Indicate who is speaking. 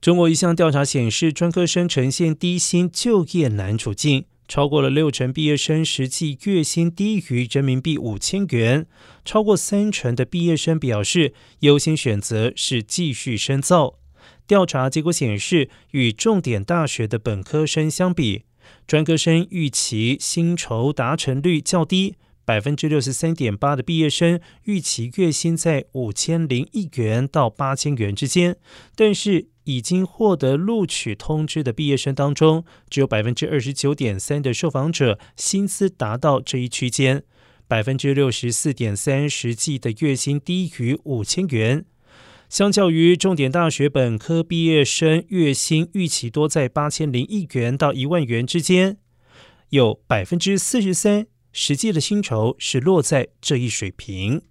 Speaker 1: 中国一项调查显示，专科生呈现低薪就业难处境，超过了六成毕业生实际月薪低于人民币五千元，超过三成的毕业生表示优先选择是继续深造。调查结果显示，与重点大学的本科生相比，专科生预期薪酬达成率较低。百分之六十三点八的毕业生预期月薪在五千零一元到八千元之间，但是已经获得录取通知的毕业生当中，只有百分之二十九点三的受访者薪资达到这一区间，百分之六十四点三实际的月薪低于五千元。相较于重点大学本科毕业生月薪预期多在八千零一元到一万元之间，有百分之四十三。实际的薪酬是落在这一水平。